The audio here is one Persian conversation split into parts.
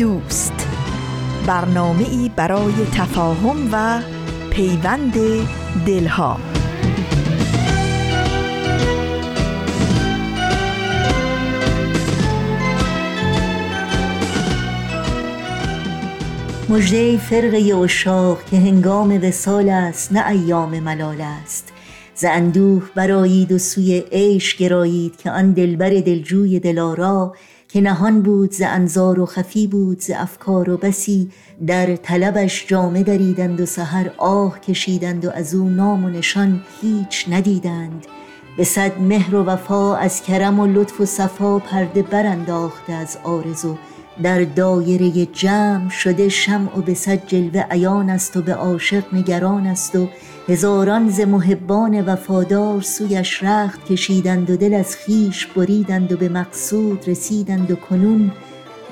دوست. برنامه ای برای تفاهم و پیوند دلها. مجده فرقه اشاق که هنگام وسال است نه ایام ملال است. ز اندوه برایید و سوی عیش گرایید که آن دلبر دلجوی دلارا که نهان بود ز انظار و خفی بود ز افکار و بسی در طلبش جامه دریدند و سحر آه کشیدند و از او نام و نشان هیچ ندیدند. به صد مهر و وفا از کرم و لطف و صفا پرده برانداخته از آرزو. در دایره جمع شده شمع و به صد جلوه عیان است و به عاشق نگران است و هزاران ز محبان وفادار سویش رخت کشیدند و دل از خیش بریدند و به مقصود رسیدند و کنون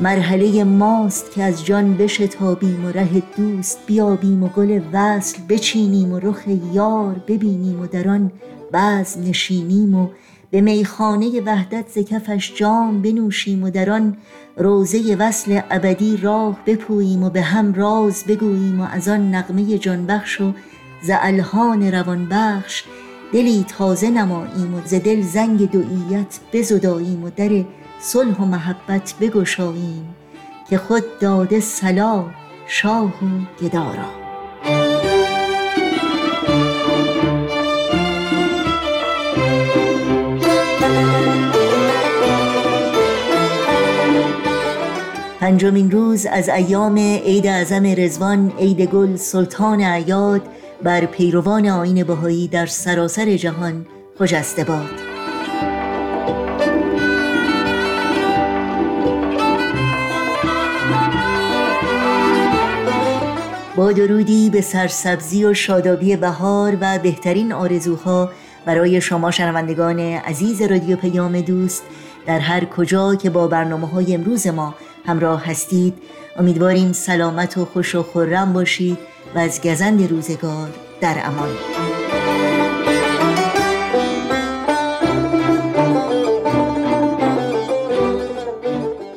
مرحله ماست که از جان بشتابیم و ره دوست بیابیم و گل وصل بچینیم و رخ یار ببینیم و در آن بعض نشینیم و به میخانه وحدت ز کفش جام بنوشیم و در آن روزه وصل ابدی راه بپوییم و به هم راز بگوییم و از آن نغمه جانبخش و ز الهان روانبخش دلی تازه نماییم و ز دل زنگ دوییت بزداییم و در صلح و محبت بگشاییم که خود داده صلاح شاه و گدارا. پنجمین روز از ایام عید اعظم رزوان عید گل سلطان عیاد بر پیروان آین بهایی در سراسر جهان خجسته باد. با درودی به سرسبزی و شادابی بهار و بهترین آرزوها برای شما شنوندگان عزیز رادیو پیام دوست در هر کجا که با برنامه های امروز ما همراه هستید امیدواریم سلامت و خوش و خورم باشید. و از گزند روزگار در امان.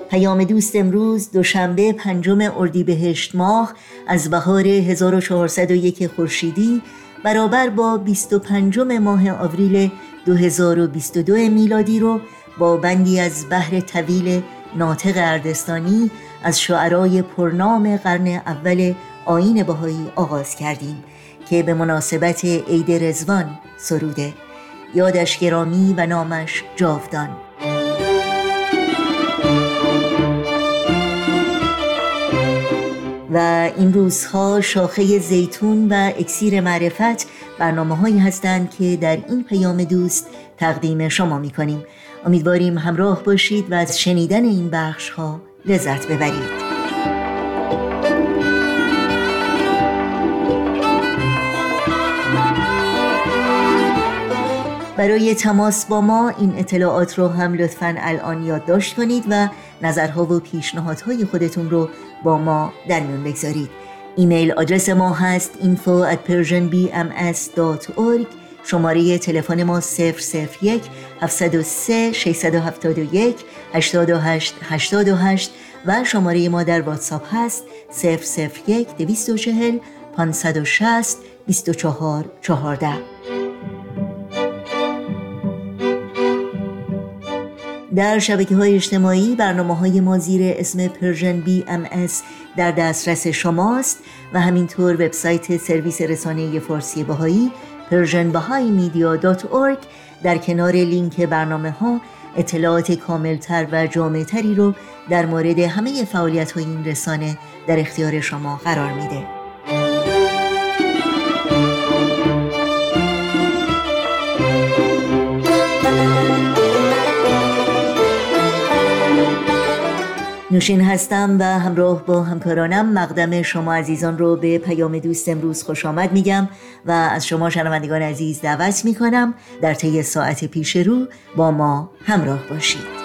پیام دوست امروز دوشنبه پنجم اردیبهشت ماه از بهار 1401 خورشیدی برابر با 25 ماه آوریل 2022 میلادی رو با بندی از بحر طویل ناطق اردستانی از شعرای پرنام قرن اول آین بهایی آغاز کردیم که به مناسبت عید رزوان سروده. یادش گرامی و نامش جاودان. و این روزها شاخه زیتون و اکسیر معرفت برنامه هایی هستند که در این پیام دوست تقدیم شما می کنیم امیدواریم همراه باشید و از شنیدن این بخش ها لذت ببرید. برای تماس با ما این اطلاعات رو هم لطفا الان یادداشت کنید و نظرها و پیشنهادهای خودتون رو با ما در میون بگذارید. ایمیل آدرس ما هست info at persianbms.org شماره تلفن ما 001 703 671 828 828 و شماره ما در واتساپ هست 001 240 560 24 14 در شبکه های اجتماعی برنامه های ما زیر اسم Persian BMS در دسترس شماست و همینطور وبسایت سرویس رسانه فارسی بهایی Persian در کنار لینک برنامه ها اطلاعات کاملتر و جامعتری رو در مورد همه فعالیت های این رسانه در اختیار شما قرار میده. نوشین هستم و همراه با همکارانم مقدم شما عزیزان رو به پیام دوست امروز خوش آمد میگم و از شما شنوندگان عزیز دعوت می‌کنم در طی ساعت پیش رو با ما همراه باشید.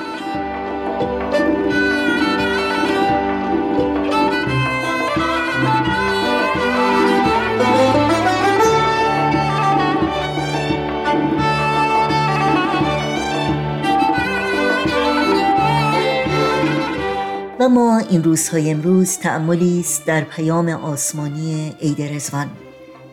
و ما این روزهای امروز تأملی است در پیام آسمانی عید رزوان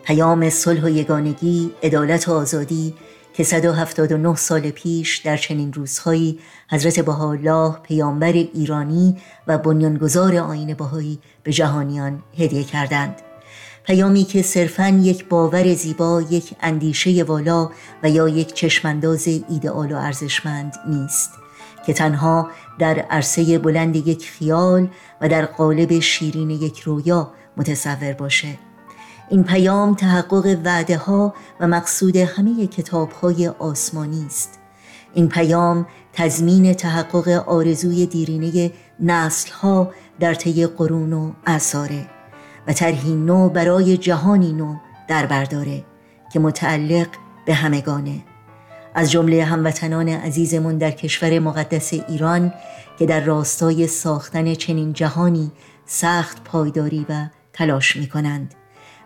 پیام صلح و یگانگی عدالت و آزادی که 179 سال پیش در چنین روزهایی حضرت بهاءالله پیامبر ایرانی و بنیانگذار آین بهایی به جهانیان هدیه کردند. پیامی که صرفاً یک باور زیبا یک اندیشه والا و یا یک چشمانداز ایدئال و ارزشمند نیست. که تنها در عرصه بلند یک خیال و در قالب شیرین یک رویا متصور باشه. این پیام تحقق وعده ها و مقصود همه کتاب های آسمانی است. این پیام تضمین تحقق آرزوی دیرینه نسل ها در طی قرون و اثاره و طرحی نو برای جهانی نو در برداره که متعلق به همگانه. از جمله هموطنان عزیزمون در کشور مقدس ایران که در راستای ساختن چنین جهانی سخت پایداری و تلاش می کنند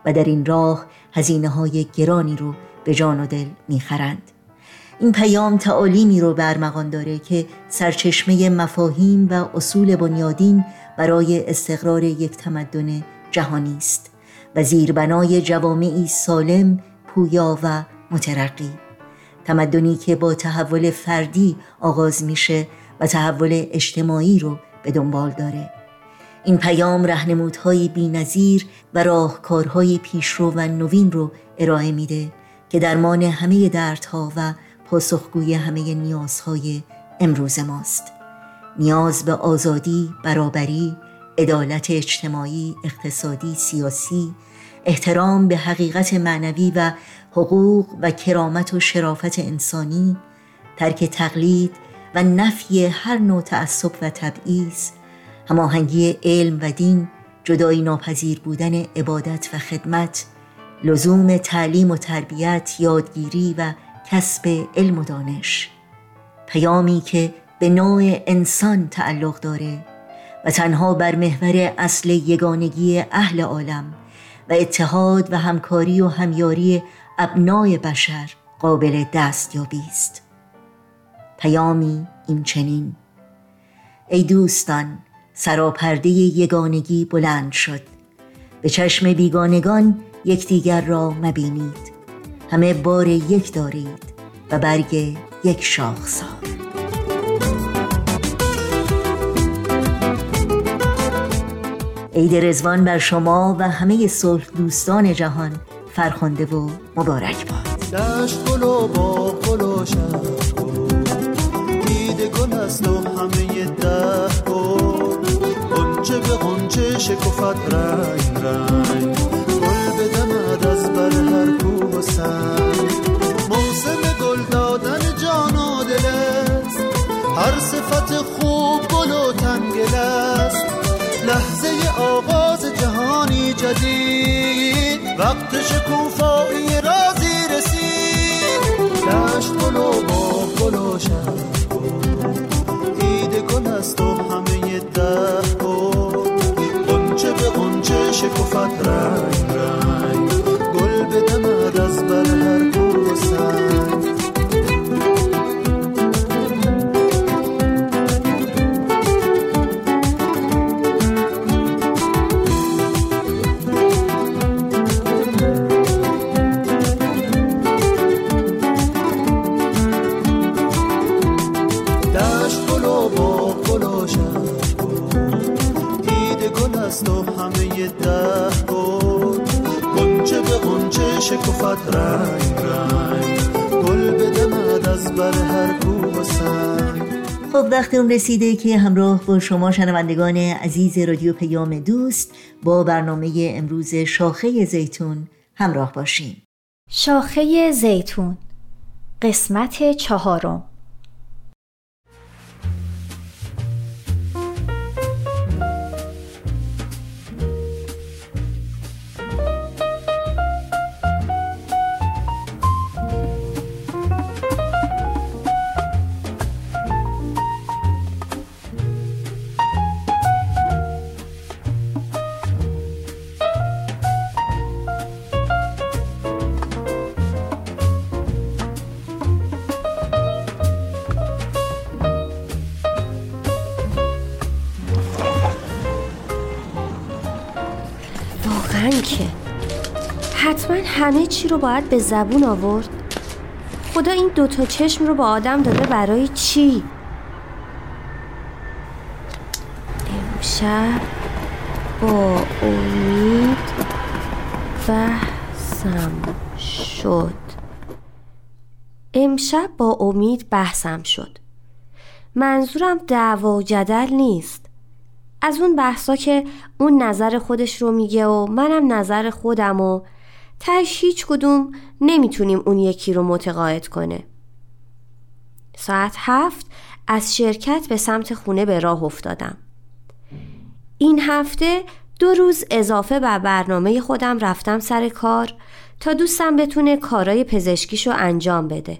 و در این راه هزینه های گرانی رو به جان و دل می خرند. این پیام تعالیمی رو برمغان داره که سرچشمه مفاهیم و اصول بنیادین برای استقرار یک تمدن جهانی است و زیربنای جوامعی سالم، پویا و مترقی تمدنی که با تحول فردی آغاز میشه و تحول اجتماعی رو به دنبال داره. این پیام رهنمودهای بینظیر و راهکارهای پیشرو و نوین رو ارائه میده که درمان همه دردها و پاسخگوی همه نیازهای امروز ماست. نیاز به آزادی، برابری، عدالت اجتماعی، اقتصادی، سیاسی، احترام به حقیقت معنوی و حقوق و کرامت و شرافت انسانی ترک تقلید و نفی هر نوع تعصب و تبعیض هماهنگی علم و دین جدایی ناپذیر بودن عبادت و خدمت لزوم تعلیم و تربیت یادگیری و کسب علم و دانش. پیامی که به نوع انسان تعلق داره و تنها بر محور اصل یگانگی اهل عالم و اتحاد و همکاری و همیاری ابنای بشر قابل دستیابی است. پیامی این چنین ای دوستان سراپرده یگانگی بلند شد. به چشم بیگانگان یکدیگر را مبینید. همه بار یک دارید و برگ یک شاخسار. عید رزوان بر شما و همه صلح دوستان جهان فرخنده و مبارک باد. دشت گل و با گل و دیده گل است و همه ده گل. قنچه به قنچه شکفت رنگ رنگ. گل بدمد از بر هر کوه و سنگ. موسم گل دادن جان و دل است. هر صفت خوب گل و تنگل است. لحظه آغاز جهانی جدید. شکوفایی رازی رسید. دشت گل با گل عید گل است و همه ده گل قنچه به قنچه شکوفت رنگ. شکفت رنگ رنگ. گل بدمد از بر هر کو خب وقت اون رسیده که همراه با شما شنوندگان عزیز رادیو پیام دوست با برنامه امروز شاخه زیتون همراه باشیم. شاخه زیتون قسمت چهارم. حتما همه چی رو باید به زبون آورد. خدا این دوتا چشم رو با آدم داده برای چی؟ امشب با امید بحثم شد. امشب با امید بحثم شد. منظورم دعوا و جدل نیست. از اون بحثا که اون نظر خودش رو میگه و منم نظر خودم و تش هیچ کدوم نمی‌تونیم اون یکی رو متقاعد کنه. ساعت هفت از شرکت به سمت خونه به راه افتادم. این هفته دو روز اضافه بر برنامه خودم رفتم سر کار تا دوستم بتونه کارای پزشکیشو انجام بده.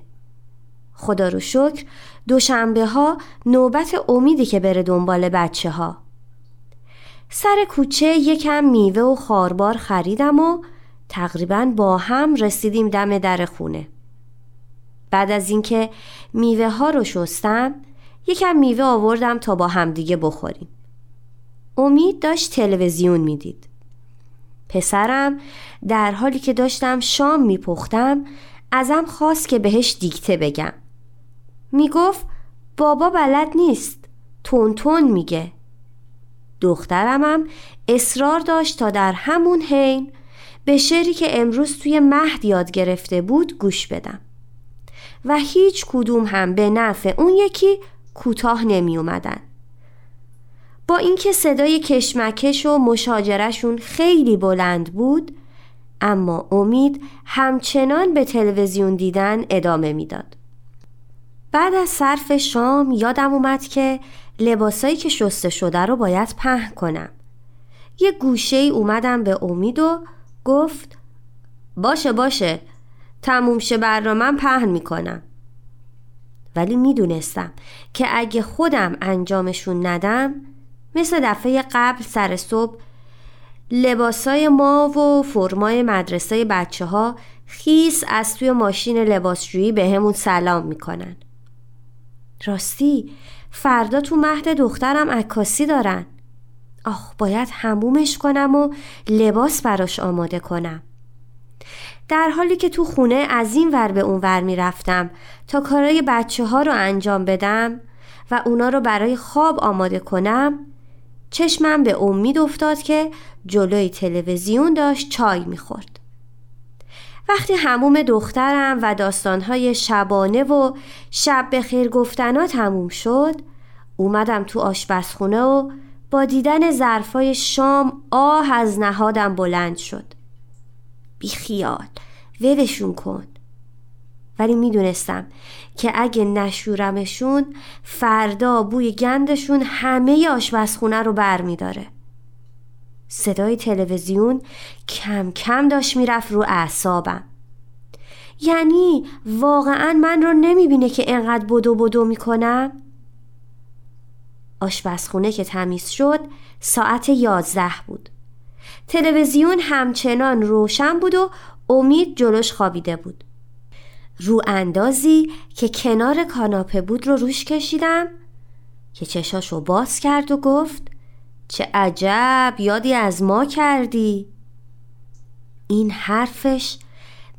خدا رو شکر دوشنبه ها نوبت امیدی که بره دنبال بچه ها سر کوچه یکم میوه و خاربار خریدم و تقریبا با هم رسیدیم دم در خونه. بعد از اینکه میوه ها رو شستم یکم میوه آوردم تا با همدیگه بخوریم. امید داشت تلویزیون می‌دید. پسرم در حالی که داشتم شام میپختم ازم خواست که بهش دیکته بگم. می‌گفت بابا بلد نیست تون تون میگه. دخترم هم اصرار داشت تا در همون حین به شعری که امروز توی مهد یاد گرفته بود گوش بدم و هیچ کدوم هم به نفع اون یکی کوتاه نمی اومدن. با اینکه صدای کشمکش و مشاجرشون خیلی بلند بود اما امید همچنان به تلویزیون دیدن ادامه می‌داد. بعد از صرف شام یادم اومد که لباسایی که شسته شده رو باید پهن کنم. یه گوشه ای اومدم به امید و گفت باشه باشه تموم شه برنامه پهن می‌کنم. ولی می‌دونستم که اگه خودم انجامشون ندم مثل دفعه قبل سر صبح لباسای ما و فرمای مدرسه بچه ها خیس از توی ماشین لباسجویی به همون سلام می‌کنن. راستی فردا تو مهد دخترم عکاسی دارن آخ باید همومش کنم و لباس براش آماده کنم در حالی که تو خونه از این ور به اون ور می رفتم تا کارای بچه ها رو انجام بدم و اونا رو برای خواب آماده کنم چشمم به امید افتاد که جلوی تلویزیون داشت چای می‌خورد. وقتی هموم دخترم و داستانهای شبانه و شب به خیر گفتنا تموم شد اومدم تو آشپزخونه و با دیدن ظرفای شام آه از نهادم بلند شد بی خیال ولشون کن ولی می‌دونستم که اگه نشورمشون فردا بوی گندشون همه آشپزخونه رو بر میداره. صدای تلویزیون کم کم داشت می‌رفت رو اعصابم یعنی واقعا من رو نمی‌بینه که انقدر بدو بدو می‌کنم؟ آشپزخونه که تمیز شد ساعت یازده بود. تلویزیون همچنان روشن بود و امید جلوش خوابیده بود. رو اندازی که کنار کاناپه بود رو روش کشیدم که چشاشو باز کرد و گفت چه عجب یادی از ما کردی. این حرفش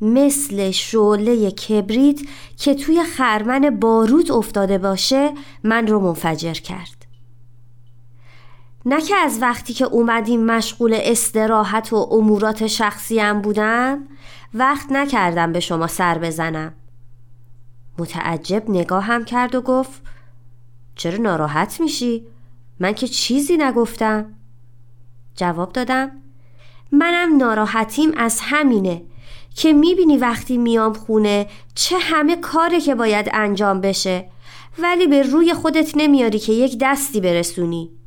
مثل شعله کبریت که توی خرمن بارود افتاده باشه من رو منفجر کرد. نه که از وقتی که اومدیم مشغول استراحت و امورات شخصیم بودم وقت نکردم به شما سر بزنم. متعجب نگاهم کرد و گفت چرا ناراحت میشی؟ من که چیزی نگفتم. جواب دادم منم ناراحتیم از همینه که می‌بینی وقتی میام خونه چه همه کاره که باید انجام بشه ولی به روی خودت نمیاری که یک دستی برسونی.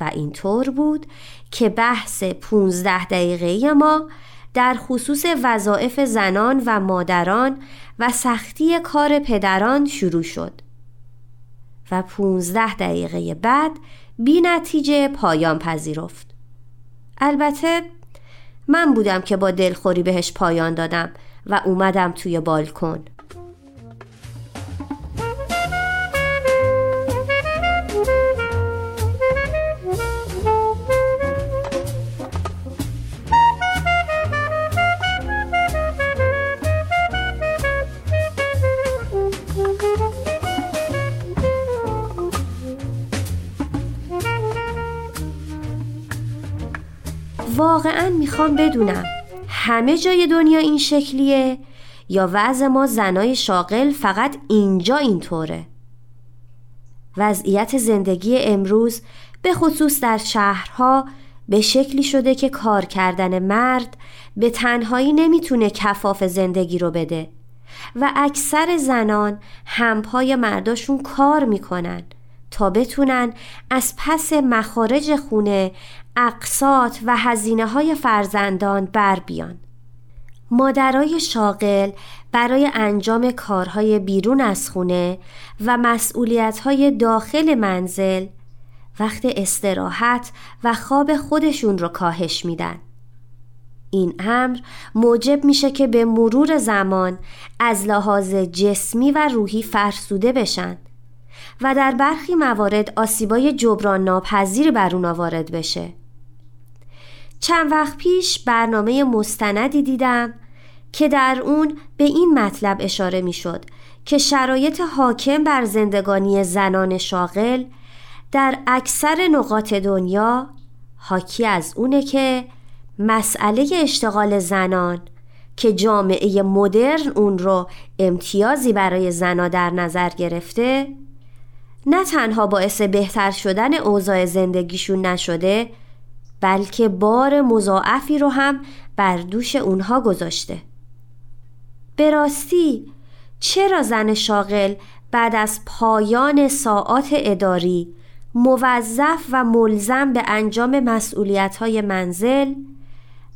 و اینطور بود که بحث 15 دقیقه ما در خصوص وظایف زنان و مادران و سختی کار پدران شروع شد و 15 دقیقه بعد بی نتیجه پایان پذیرفت. البته من بودم که با دلخوری بهش پایان دادم و اومدم توی بالکن. می‌خوام بدونم همه جای دنیا این شکلیه یا وضع ما زنای شاغل فقط اینجا اینطوره؟ وضعیت زندگی امروز به خصوص در شهرها به شکلی شده که کار کردن مرد به تنهایی نمی‌تونه کفاف زندگی رو بده و اکثر زنان همپای مرداشون کار می‌کنن تا بتونن از پس مخارج خونه اقساط و هزینه های فرزندان بر بیان. مادرای شاغل برای انجام کارهای بیرون از خونه و مسئولیتهای داخل منزل وقت استراحت و خواب خودشون رو کاهش میدن. این امر موجب میشه که به مرور زمان از لحاظ جسمی و روحی فرسوده بشن و در برخی موارد آسیبای جبران ناپذیر بر اونا وارد بشه. چند وقت پیش برنامه مستندی دیدم که در اون به این مطلب اشاره می‌شد که شرایط حاکم بر زندگانی زنان شاغل در اکثر نقاط دنیا حاکی از اونه که مسئله اشتغال زنان که جامعه مدرن اون رو امتیازی برای زنا در نظر گرفته نه تنها باعث بهتر شدن اوضاع زندگیشون نشده بلکه بار مضاعفی رو هم بر دوش اونها گذاشته. به راستی چرا زن شاغل بعد از پایان ساعات اداری موظف و ملزم به انجام مسئولیت های منزل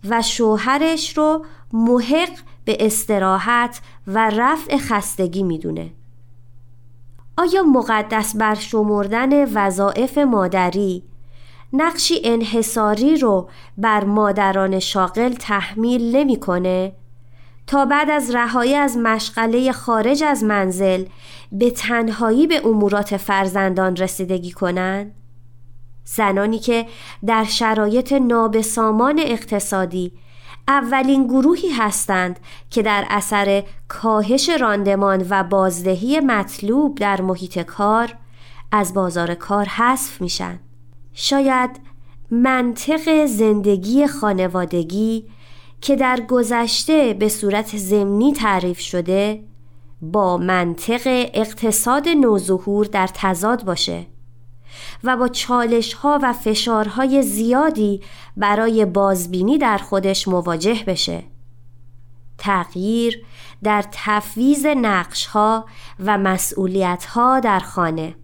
و شوهرش رو محق به استراحت و رفع خستگی می‌دونه؟ آیا مقدس بر شمردن وظایف مادری نقشی انحصاری رو بر مادران شاغل تحمیل نمی‌کنه تا بعد از رهایی از مشغله خارج از منزل به تنهایی به امورات فرزندان رسیدگی کنند زنانی که در شرایط نابسامان اقتصادی اولین گروهی هستند که در اثر کاهش راندمان و بازدهی مطلوب در محیط کار از بازار کار حذف میشن. شاید منطق زندگی خانوادگی که در گذشته به صورت زمینی تعریف شده با منطق اقتصاد نوظهور در تضاد باشه و با چالش ها و فشارهای زیادی برای بازبینی در خودش مواجه بشه. تغییر در تفویز نقش ها و مسئولیت ها در خانه.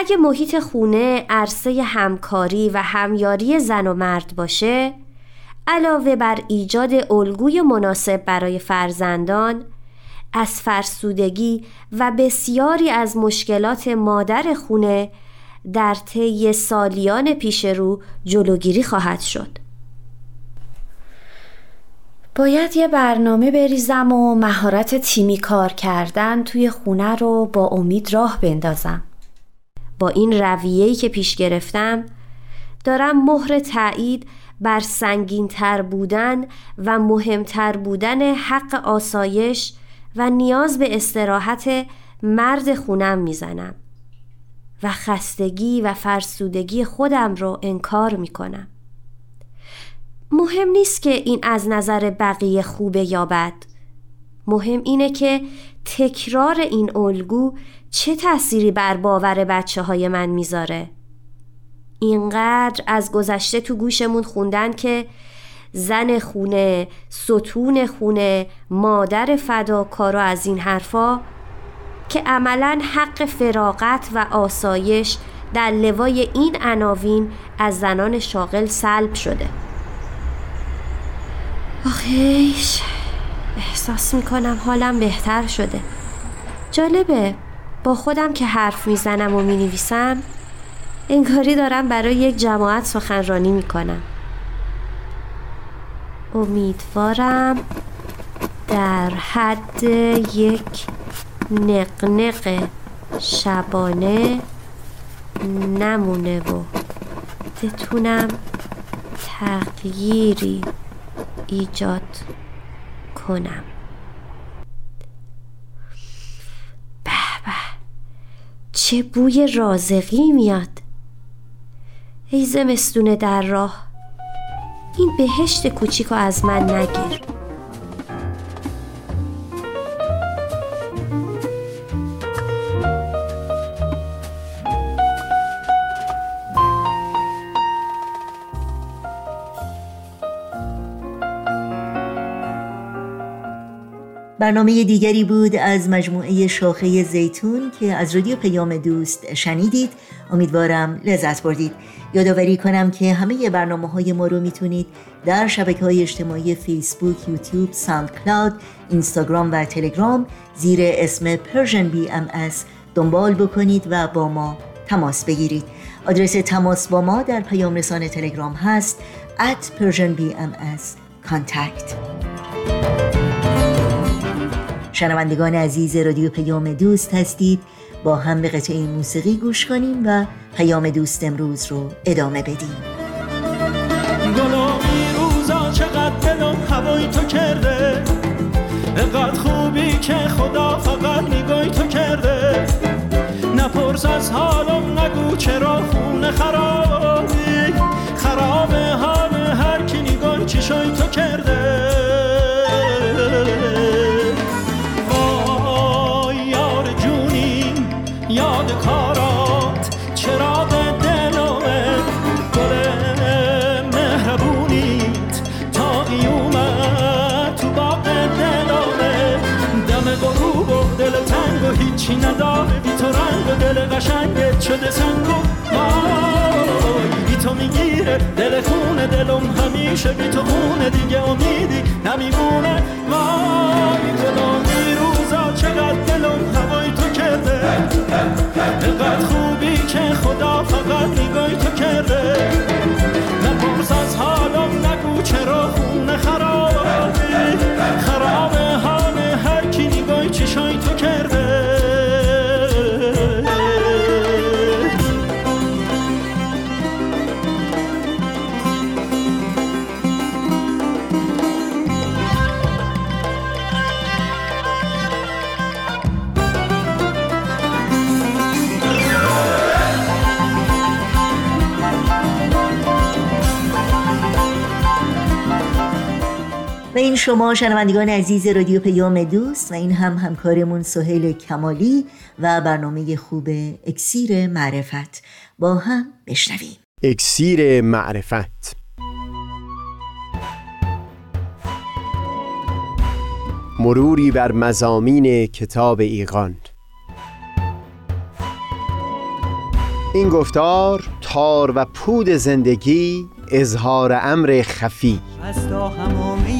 اگه محیط خونه عرصه همکاری و همیاری زن و مرد باشه علاوه بر ایجاد الگوی مناسب برای فرزندان از فرسودگی و بسیاری از مشکلات مادر خونه در طی سالیان پیش رو جلوگیری خواهد شد. باید یه برنامه بریزم و مهارت تیمی کار کردن توی خونه رو با امید راه بندازم. با این رویه‌ای که پیش گرفتم دارم مهر تایید بر سنگینتر بودن و مهمتر بودن حق آسایش و نیاز به استراحت مرد خونم می‌زنم و خستگی و فرسودگی خودم رو انکار می‌کنم. مهم نیست که این از نظر بقیه خوبه یا بد. مهم اینه که تکرار این الگو چه تأثیری بر باور بچه های من می‌ذاره؟ اینقدر از گذشته تو گوشمون خوندن که زن خونه، ستون خونه، مادر فداکار و از این حرفا که عملا حق فراغت و آسایش در لوای این عناوین از زنان شاغل سلب شده. آخیش. احساس می‌کنم حالم بهتر شده. جالبه با خودم که حرف می‌زنم و می‌نویسم انگاری دارم برای یک جماعت سخنرانی می‌کنم. امیدوارم در حد یک نقنق شبانه نمونه و بتونم تغییری ایجاد کنم به به چه بوی رازقی میاد. ای زمستونه در راه این بهشت کوچیک از من نگیر. برنامه دیگری بود از مجموعه شاخه زیتون که از رادیو پیام دوست شنیدید. امیدوارم لذت بردید. یادآوری کنم که همه برنامه های ما رو می‌تونید در شبکه های اجتماعی فیسبوک، یوتیوب، ساند کلاود، اینستاگرام و تلگرام زیر اسم Persian BMS دنبال بکنید و با ما تماس بگیرید. آدرس تماس با ما در پیام رسان تلگرام هست at Persian BMS contact. شنوندگان عزیز رادیو پیام دوست هستید. با هم به قطعه موسیقی گوش کنیم و پیام دوست امروز رو ادامه بدیم. گلامی روزا چقدر دلم هوای تو کرده؟ اقدر خوبی که خدا فقط نگاهی تو کرده. نپرس از حالم نگو چرا خونه خرابی؟ خراب حال هر کی نگاه چشای تو کرده. دل قشنگت شده سنگ و وای بی تو می‌گیره دل خونه دلم همیشه بی تو خونه. دیگه امیدی نمیمونه. وای گلامی روزا چقدر دلم هوای تو کرده. اینقدر خوبی که خدا فقط نگاهی تو کرده. این شما شنوندگان عزیز رادیو پیام دوست و این هم همکارمون سهیل کمالی و برنامه خوب اکسیر معرفت. با هم بشنویم. اکسیر معرفت. مروری بر مزامین کتاب ایقان این گفتار تار و پود زندگی اظهار امر خفی. از تا همامه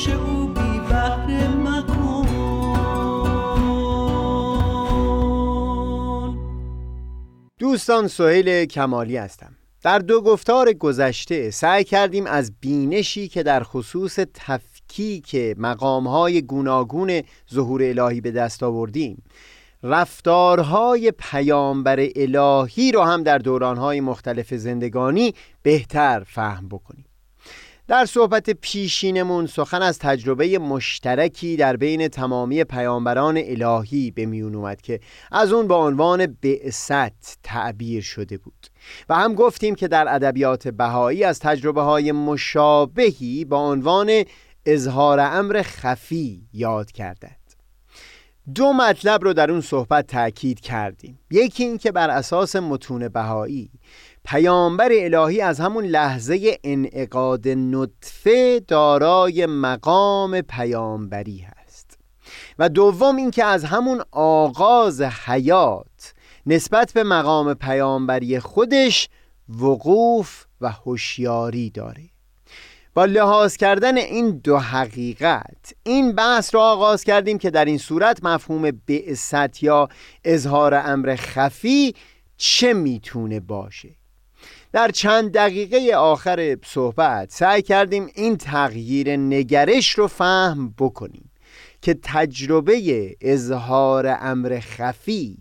سروش او بی مکن. دوستان سهیل کمالی هستم. در دو گفتار گذشته سعی کردیم از بینشی که در خصوص تفکیک مقامهای گوناگون ظهور الهی به دست آوردیم رفتارهای پیامبر الهی رو هم در دورانهای مختلف زندگانی بهتر فهم بکنیم. در صحبت پیشینمون سخن از تجربه مشترکی در بین تمامی پیامبران الهی به میون اومد که از اون به عنوان بعثت تعبیر شده بود. و هم گفتیم که در ادبیات بهایی از تجربه های مشابهی با عنوان اظهار امر خفی یاد کردند. دو مطلب رو در اون صحبت تاکید کردیم. یکی این که بر اساس متون بهایی پیامبر الهی از همون لحظه انعقاد نطفه دارای مقام پیامبری هست. و دوم اینکه از همون آغاز حیات نسبت به مقام پیامبری خودش وقوف و هوشیاری داره. با لحاظ کردن این دو حقیقت این بحث را آغاز کردیم که در این صورت مفهوم بعثت یا اظهار امر خفی چه می‌تونه باشه. در چند دقیقه آخر صحبت سعی کردیم این تغییر نگرش رو فهم بکنیم که تجربه اظهار امر خفی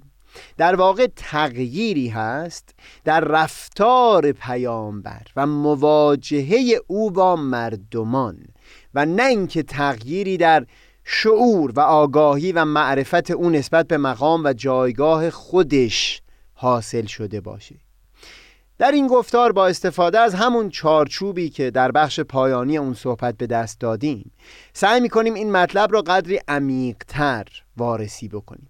در واقع تغییری هست در رفتار پیامبر و مواجهه او با مردمان و نه اینکه تغییری در شعور و آگاهی و معرفت او نسبت به مقام و جایگاه خودش حاصل شده باشه. در این گفتار با استفاده از همون چارچوبی که در بخش پایانی اون صحبت به دست دادیم سعی می‌کنیم این مطلب را قدری عمیقتر وارسی بکنیم.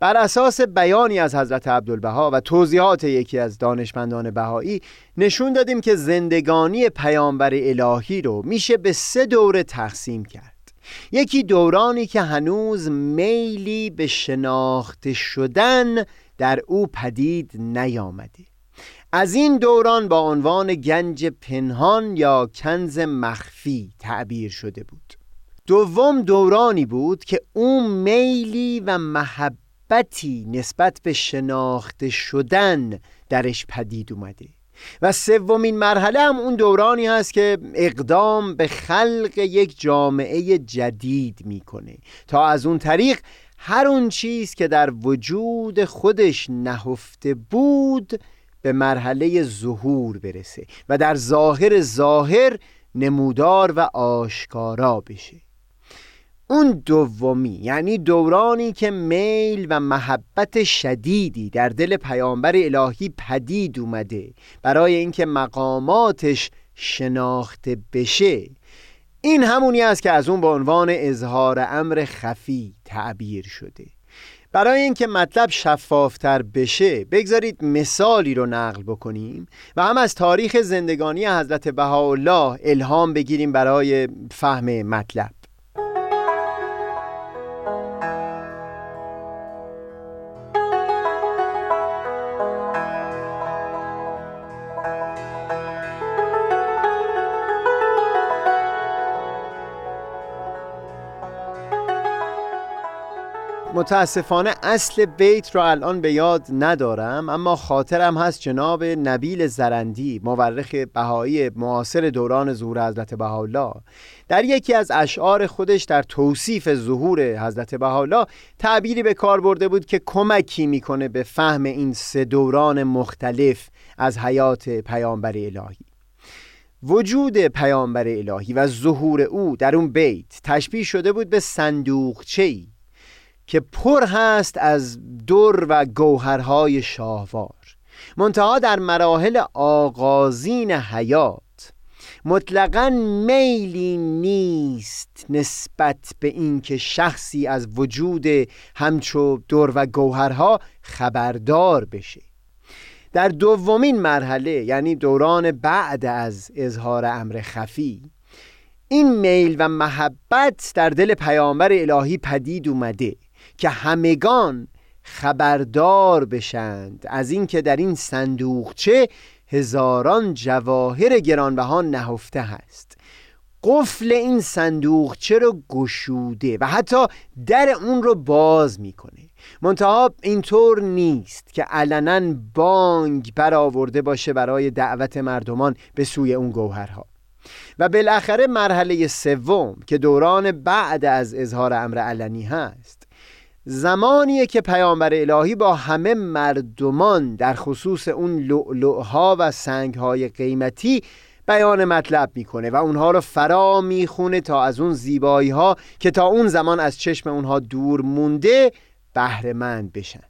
بر اساس بیانی از حضرت عبدالبها و توضیحات یکی از دانشمندان بهایی نشون دادیم که زندگانی پیامبر الهی رو میشه به سه دوره تقسیم کرد. یکی دورانی که هنوز میلی به شناخته شدن در او پدید نیامده. از این دوران با عنوان گنج پنهان یا کنز مخفی تعبیر شده بود. دوم دورانی بود که او میلی و محبتی نسبت به شناخته شدن درش پدید اومده. و سومین مرحله هم اون دورانی هست که اقدام به خلق یک جامعه جدید می‌کنه. تا از اون طریق هر اون چیز که در وجود خودش نهفته بود به مرحله ظهور برسه و در ظاهر ظاهر نمودار و آشکارا بشه. اون دومی یعنی دورانی که میل و محبت شدیدی در دل پیامبر الهی پدید اومده برای اینکه مقاماتش شناخته بشه این همونی است که از اون به عنوان اظهار امر خفی تعبیر شده. برای اینکه مطلب شفافتر بشه بگذارید مثالی رو نقل بکنیم و هم از تاریخ زندگانی حضرت بهاءالله الهام بگیریم برای فهم مطلب. متاسفانه اصل بیت را الان به یاد ندارم اما خاطرم هست جناب نبیل زرندی مورخ بهایی معاصر دوران ظهور حضرت بهاءالله. در یکی از اشعار خودش در توصیف ظهور حضرت بهاءالله تعبیری به کار برده بود که کمکی می‌کنه به فهم این سه دوران مختلف از حیات پیامبر الهی. وجود پیامبر الهی و ظهور او در اون بیت تشبیه شده بود به صندوقچه‌ای. که پر هست از در و گوهرهای شاهوار منتها در مراحل آغازین حیات. مطلقا میلی نیست نسبت به اینکه شخصی از وجود همچو در و گوهرها خبردار بشه. در دومین مرحله یعنی دوران بعد از اظهار امر خفی این میل و محبت در دل پیامبر الهی پدید اومده. که همگان خبردار بشند. از اینکه در این صندوقچه هزاران جواهر گرانبها نهفته هست قفل این صندوقچه رو گشوده و حتی در اون رو باز می‌کنه. منتها اینطور نیست که علنا بانگ برآورده باشه برای دعوت مردمان به سوی اون گوهرها. و بالاخره مرحله سوم که دوران بعد از اظهار امر علنی هست زمانیه که پیامبر الهی با همه مردمان در خصوص اون لؤلؤها و سنگهای قیمتی بیان مطلب می‌کنه و اونها رو فرا می‌خونه تا از اون زیبایی ها که تا اون زمان از چشم اونها دور مونده بهرهمند بشن.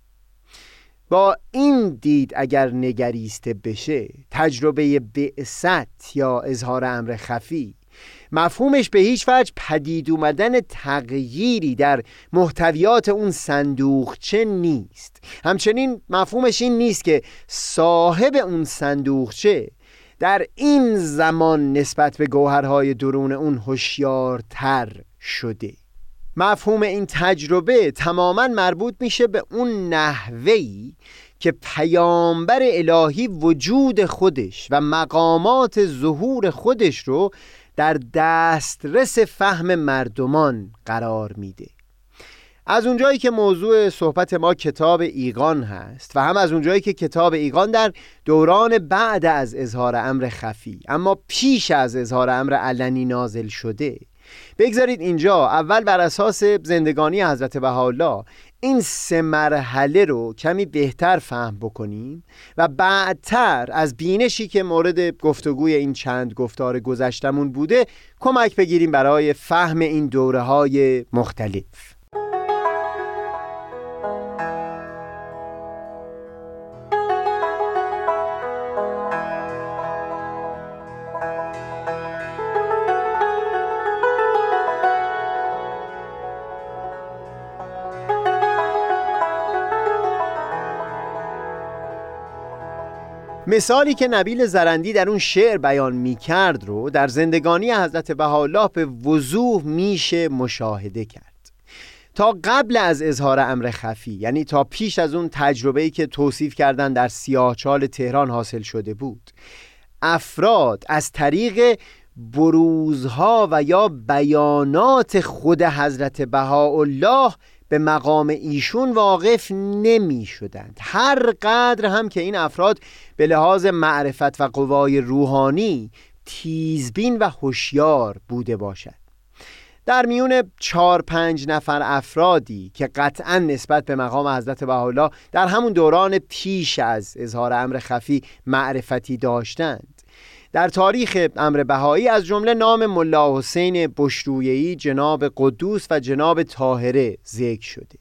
با این دید اگر نگریسته بشه تجربه بعثت یا اظهار امر خفی مفهومش به هیچ وجه پدید اومدن تغییری در محتویات اون صندوقچه نیست. همچنین مفهومش این نیست که صاحب اون صندوقچه در این زمان نسبت به گوهرهای درون اون هوشیارتر شده. مفهوم این تجربه تماما مربوط میشه به اون نحوهی که پیامبر الهی وجود خودش و مقامات ظهور خودش رو در دسترس فهم مردمان قرار میده. از اونجایی که موضوع صحبت ما کتاب ایقان هست و هم از اونجایی که کتاب ایقان در دوران بعد از اظهار امر خفی اما پیش از اظهار امر علنی نازل شده بگذارید اینجا اول بر اساس زندگانی حضرت بهاءالله این سه مرحله رو کمی بهتر فهم بکنیم و بعدتر از بینشی که مورد گفتگوی این چند گفتار گذشتمون بوده کمک بگیریم برای فهم این دوره های مختلف. مثالی که نبیل زرندی در اون شعر بیان می کرد رو در زندگانی حضرت بهاءالله به وضوح میشه مشاهده کرد. تا قبل از اظهار امر خفی یعنی تا پیش از اون تجربه‌ای که توصیف کردن در سیاهچال تهران حاصل شده بود افراد از طریق بروزها و یا بیانات خود حضرت بهاءالله به مقام ایشون واقف نمی شدند هر قدر هم که این افراد به لحاظ معرفت و قوای روحانی تیزبین و هوشیار بوده باشد. در میون چهار پنج نفر افرادی که قطعا نسبت به مقام حضرت بهاءالله در همون دوران پیش از اظهار امر خفی معرفتی داشتند در تاریخ امر بهایی از جمله نام ملا حسین بشرویهی جناب قدوس و جناب طاهره ذکر شده.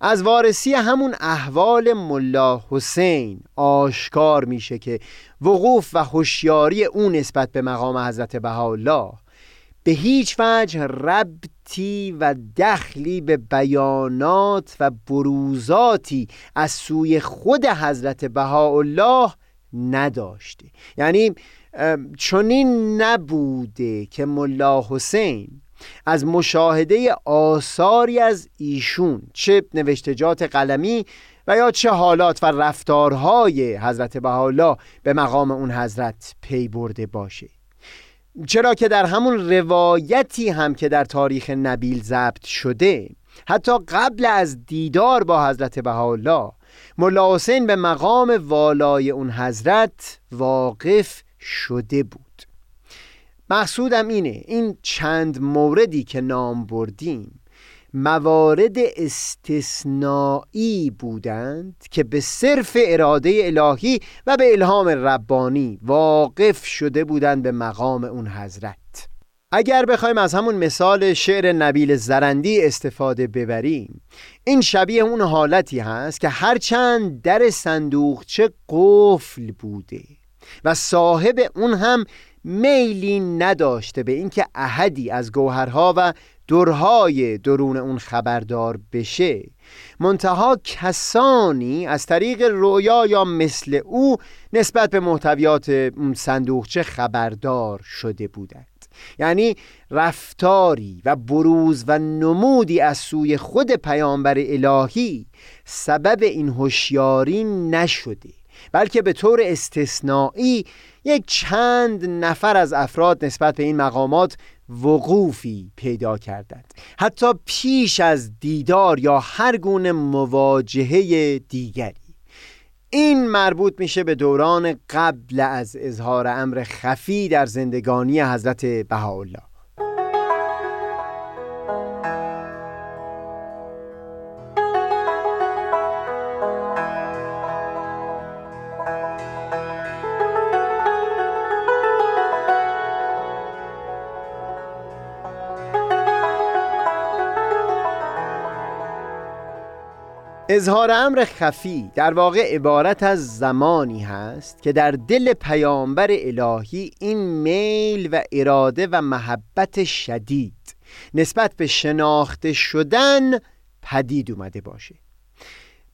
از وارسی همون احوال ملا حسین آشکار میشه که وقوف و هوشیاری او نسبت به مقام حضرت بهاءالله به هیچ وجه ربطی و دخلی به بیانات و بروزاتی از سوی خود حضرت بهاءالله نداشته. یعنی چنین نبوده که ملا حسین از مشاهده آثاری از ایشون چه نوشتجات قلمی و یا چه حالات و رفتارهای حضرت بهاءالله به مقام اون حضرت پی برده باشه. چرا که در همون روایتی هم که در تاریخ نبیل ضبط شده حتی قبل از دیدار با حضرت بهاءالله ملا حسین به مقام والای اون حضرت واقف شده بود. مقصودم اینه این چند موردی که نام بردیم موارد استثنایی بودند که به صرف اراده الهی و به الهام ربانی واقف شده بودند به مقام اون حضرت. اگر بخوایم از همون مثال شعر نبیل زرندی استفاده ببریم این شبیه اون حالتی هست که هرچند در صندوقچه قفل بوده. و صاحب اون هم میلی نداشته به اینکه احدی از گوهرها و درهای درون اون خبردار بشه. منتها کسانی از طریق رویا یا مثل او نسبت به محتویات اون صندوقچه خبردار شده بودند. یعنی رفتاری و بروز و نمودی از سوی خود پیامبر الهی سبب این هوشیاری نشده. بلکه به طور استثنایی یک چند نفر از افراد نسبت به این مقامات وقوفی پیدا کردند. حتی پیش از دیدار یا هر گونه مواجهه دیگری. این مربوط میشه به دوران قبل از اظهار امر خفی در زندگانی حضرت بهاءالله. اظهار امر خفی در واقع عبارت از زمانی هست که در دل پیامبر الهی این میل و اراده و محبت شدید نسبت به شناخته شدن پدید اومده باشه.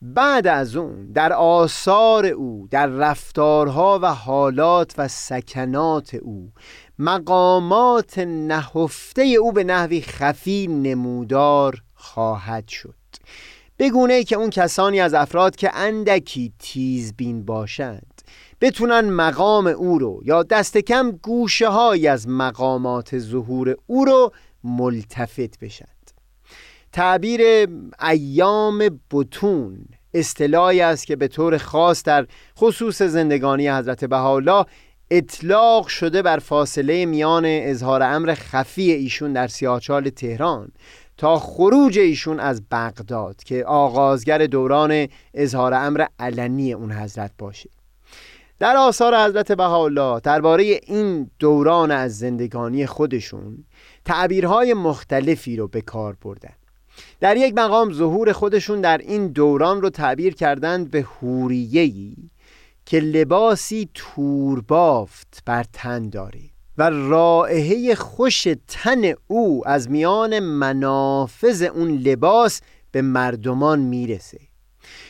بعد از اون در آثار او در رفتارها و حالات و سکنات او مقامات نهفته او به نحوی خفی نمودار خواهد شد. بگونه ای که اون کسانی از افراد که اندکی تیزبین باشند بتونن مقام او رو یا دست کم گوشه های از مقامات ظهور او رو ملتفت بشند. تعبیر ایام بتون اصطلاحی است که به طور خاص در خصوص زندگانی حضرت بهاءالله اطلاق شده بر فاصله میان اظهار امر خفی ایشون در سیاچال تهران تا خروج ایشون از بغداد که آغازگر دوران اظهار امر علنی اون حضرت باشه. در آثار حضرت بهاءالله درباره این دوران از زندگانی خودشون تعبیرهای مختلفی رو به کار بردن. در یک مقام ظهور خودشون در این دوران رو تعبیر کردند به حوریهی که لباسی توربافت بر تن داره و رائحه خوش تن او از میان منافذ اون لباس به مردمان می‌رسه.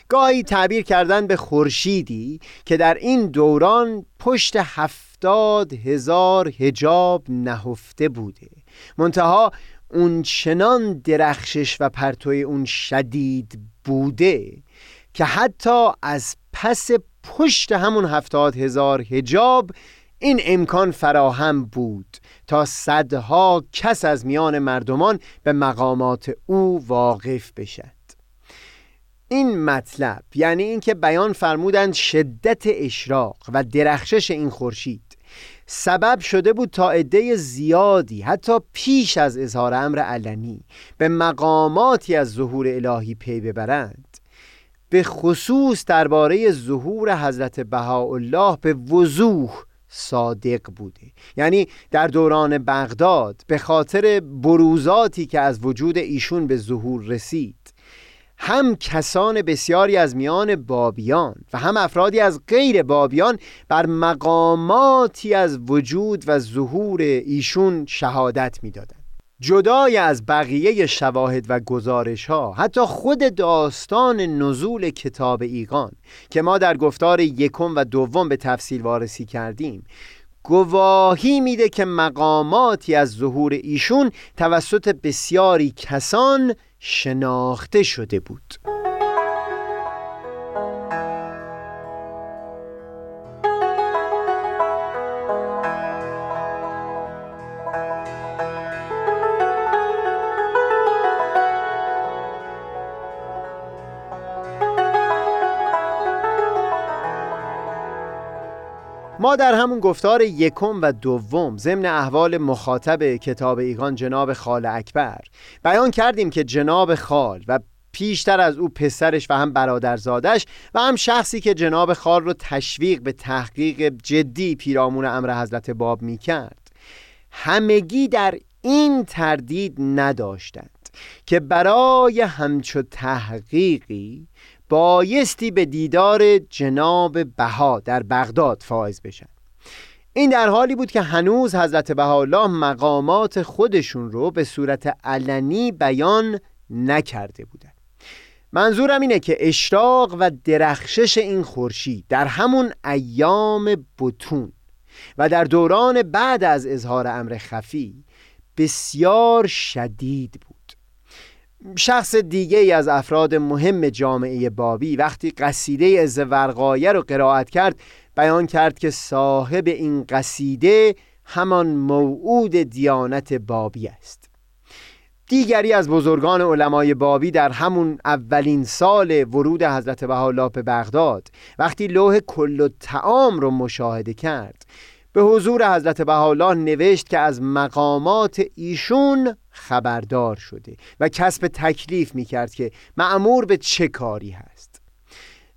گاهی تعبیر کردن به خورشیدی که در این دوران پشت هفتاد هزار هجاب نهفته بوده. منتها اون چنان درخشش و پرتوی اون شدید بوده که حتی از پس پشت همون هفتاد هزار هجاب این امکان فراهم بود تا صدها کس از میان مردمان به مقامات او واقف بشد. این مطلب یعنی اینکه بیان فرمودند شدت اشراق و درخشش این خورشید سبب شده بود تا عده زیادی حتی پیش از اظهار امر علنی به مقاماتی از ظهور الهی پی ببرند. به خصوص درباره ظهور حضرت بهاءالله به وضوح صادق بوده. یعنی در دوران بغداد به خاطر بروزاتی که از وجود ایشون به ظهور رسید هم کسان بسیاری از میان بابیان و هم افرادی از غیر بابیان بر مقاماتی از وجود و ظهور ایشون شهادت می‌دادند. جدای از بقیه شواهد و گزارش ها حتی خود داستان نزول کتاب ایقان که ما در گفتار یکم و دوم به تفصیل وارسی کردیم گواهی میده که مقاماتی از ظهور ایشون توسط بسیاری کسان شناخته شده بود. در همون گفتار یکم و دوم ضمن احوال مخاطب کتاب ایگان جناب خال اکبر. بیان کردیم که جناب خال و پیشتر از او پسرش و هم برادرزادش و هم شخصی که جناب خال رو تشویق به تحقیق جدی پیرامون امر حضرت باب می کرد همگی در این تردید نداشتند که برای همچو تحقیقی بایستی به دیدار جناب بها در بغداد فائز بشن. این در حالی بود که هنوز حضرت بهاءالله مقامات خودشون رو به صورت علنی بیان نکرده بودند منظورم اینه که اشراق و درخشش این خورشید در همون ایام بتون و در دوران بعد از اظهار امر خفی بسیار شدید بود. شخص دیگه ای از افراد مهم جامعه بابی وقتی قصیده از ورقایه رو قرائت کرد بیان کرد که صاحب این قصیده همان موعود دیانت بابی است. دیگری از بزرگان علمای بابی در همون اولین سال ورود حضرت بهاءالله به بغداد وقتی لوح کل تعام رو مشاهده کرد به حضور حضرت بهاءالله نوشت که از مقامات ایشون خبردار شده و کسب تکلیف می کرد که معمور به چه کاری هست.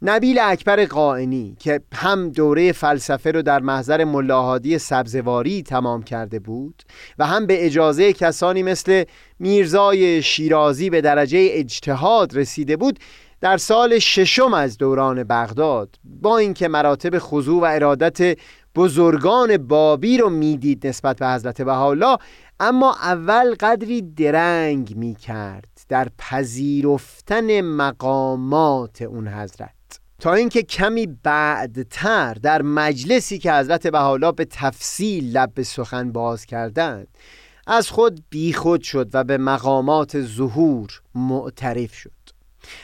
نبیل اکبر قائنی که هم دوره فلسفه رو در محضر ملاحادی سبزواری تمام کرده بود و هم به اجازه کسانی مثل میرزای شیرازی به درجه اجتهاد رسیده بود در سال ششم از دوران بغداد با اینکه مراتب خضوع و ارادت بزرگان بابی رو می‌دید نسبت به حضرت بهاءالله اما اول قدری درنگ می کرد در پذیرفتن مقامات اون حضرت. تا اینکه کمی بعدتر در مجلسی که حضرت بهاءالله به تفصیل لب به سخن باز کردند از خود بیخود شد و به مقامات ظهور معترف شد.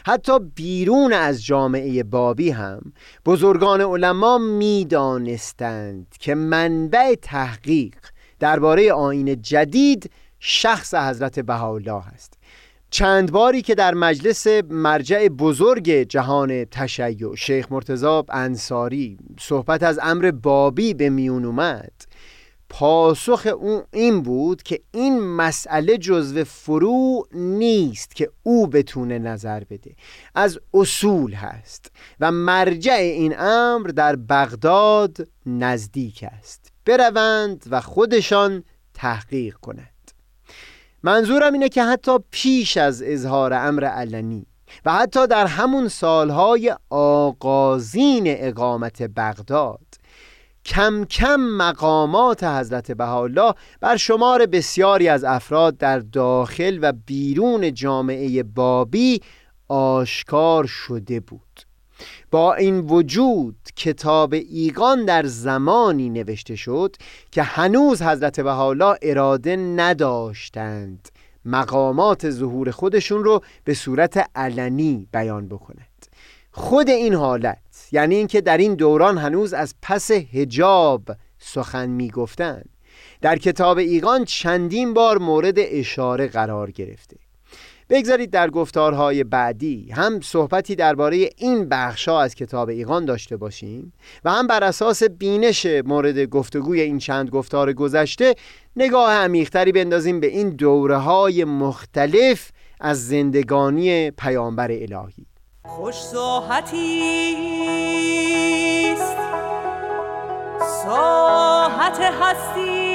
حتی بیرون از جامعه بابی هم بزرگان علما می‌دانستند که منبع تحقیق درباره آین جدید شخص حضرت بهاءالله است چند باری که در مجلس مرجع بزرگ جهان تشیع شیخ مرتضاب انصاری صحبت از امر بابی به میون اومد. پاسخ اون این بود که این مسئله جزو فرو نیست که او بتونه نظر بده. از اصول هست و مرجع این امر در بغداد نزدیک است. بروند و خودشان تحقیق کنند. منظورم اینه که حتی پیش از اظهار امر علنی و حتی در همون سالهای آغازین اقامت بغداد کم کم مقامات حضرت بهاءالله بر شمار بسیاری از افراد در داخل و بیرون جامعه بابی آشکار شده بود. با این وجود کتاب ایگان در زمانی نوشته شد که هنوز حضرت بهاءالله اراده نداشتند مقامات ظهور خودشون رو به صورت علنی بیان بکنند. خود این حالت یعنی اینکه در این دوران هنوز از پس هجاب سخن می‌گفتند در کتاب ایگان چندین بار مورد اشاره قرار گرفته. بگذارید در گفتارهای بعدی هم صحبتی درباره این بخشها از کتاب ایقان داشته باشیم و هم بر اساس بینش مورد گفتگوی این چند گفتار گذشته نگاه عمیقتری بندازیم به این دوره های مختلف از زندگانی پیامبر الهی. خوش ساحتی است. ساحت هستی.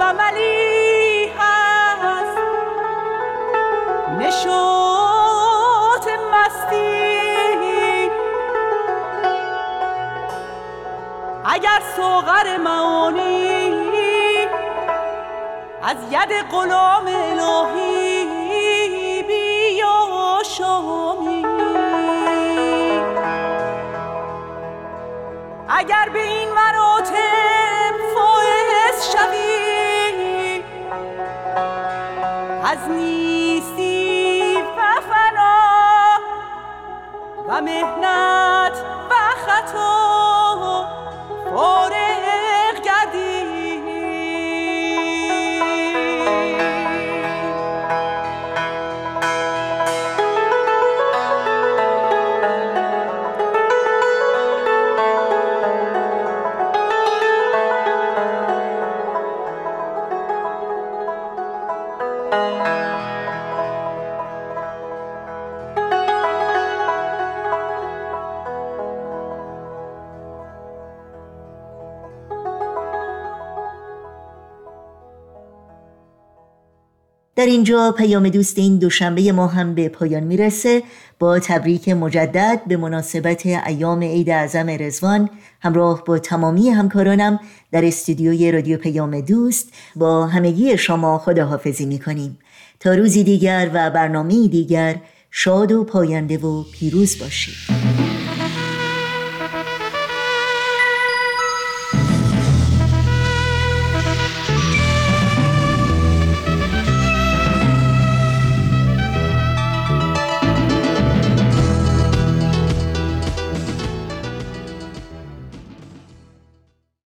و ملی هست نشوت مستی. اگر سوغر معانی از ید غلام الهی بیا شامی اگر به این مراتب فائز شوی از نیستی و فنا و مهنت و خطا. فارغ در اینجا پیام دوست این دوشنبه ما هم به پایان می‌رسه. با تبریک مجدد به مناسبت ایام عید اعظم رزوان همراه با تمامی همکارانم در استودیوی رادیو پیام دوست با همگی شما خداحافظی می‌کنیم. تا روزی دیگر و برنامه دیگر شاد و پاینده و پیروز باشید.